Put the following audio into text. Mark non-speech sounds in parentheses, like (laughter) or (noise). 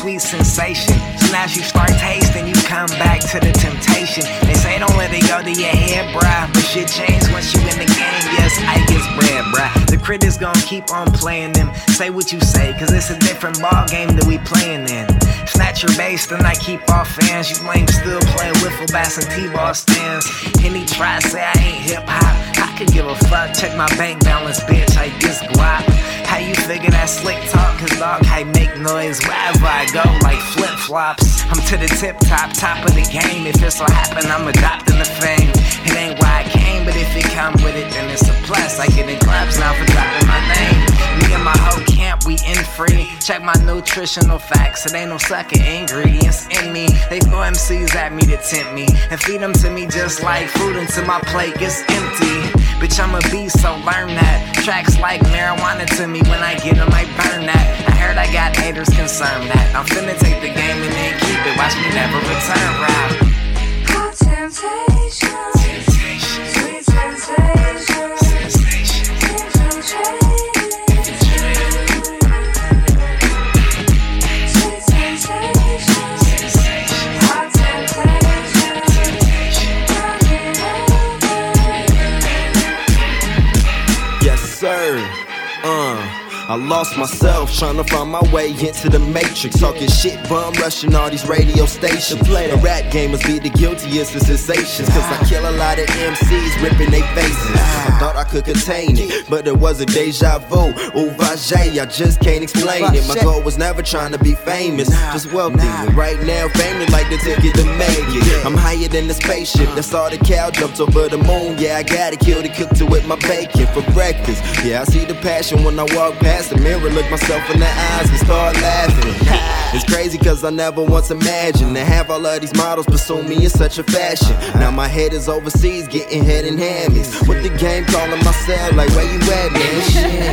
sweet sensation. Soon as you start tasting, you come back to the temptation. They say don't let it go to your head, bruh. But shit change once you in the game. Yes, I get bread, bruh. The critics gon' keep on playing them. Say what you say, cause it's a different ball game that we playing in. Snatch your base, then I keep off fans. You blame still playing wiffle bats and T-ball stands. Any try say I ain't hip hop. I could give a fuck. Check my bank balance, bitch. I just guap. How you figure that slick talk? Cause dog, I make noise wherever I go, like flip flops. I'm to the tip top, top of the game. If it so happen, I'm adopting the fame. Check my nutritional facts. It ain't no sucking ingredients in me. They throw MCs at me to tempt me and feed them to me just like food until my plate gets empty. Bitch, I'm a beast, so learn that. Tracks like marijuana to me when I get them, I burn that. I heard I got haters concerned that I'm finna take the game and then keep it. Watch me never return rap. Temptation, I lost myself trying to find my way into the matrix. Talking shit, bum rushing all these radio stations. The rap gamers be the guiltiest of sensations. Cause I kill a lot of MCs ripping their faces. I thought I could contain it, but it was a deja vu. Ooh, vajay, I just can't explain it. My goal was never trying to be famous, just wealthy. And right now, fame is like the ticket to make it. I'm higher than the spaceship. That's all the cow jumped over the moon. Yeah, I gotta kill the cook to with my bacon for breakfast. Yeah, I see the passion when I walk past the mirror, look myself in the eyes and start laughing. (laughs) It's crazy cause I never once imagined to have all of these models pursue me in such a fashion. Now my head is overseas getting head in hammies. With the game calling myself like, where you at, man?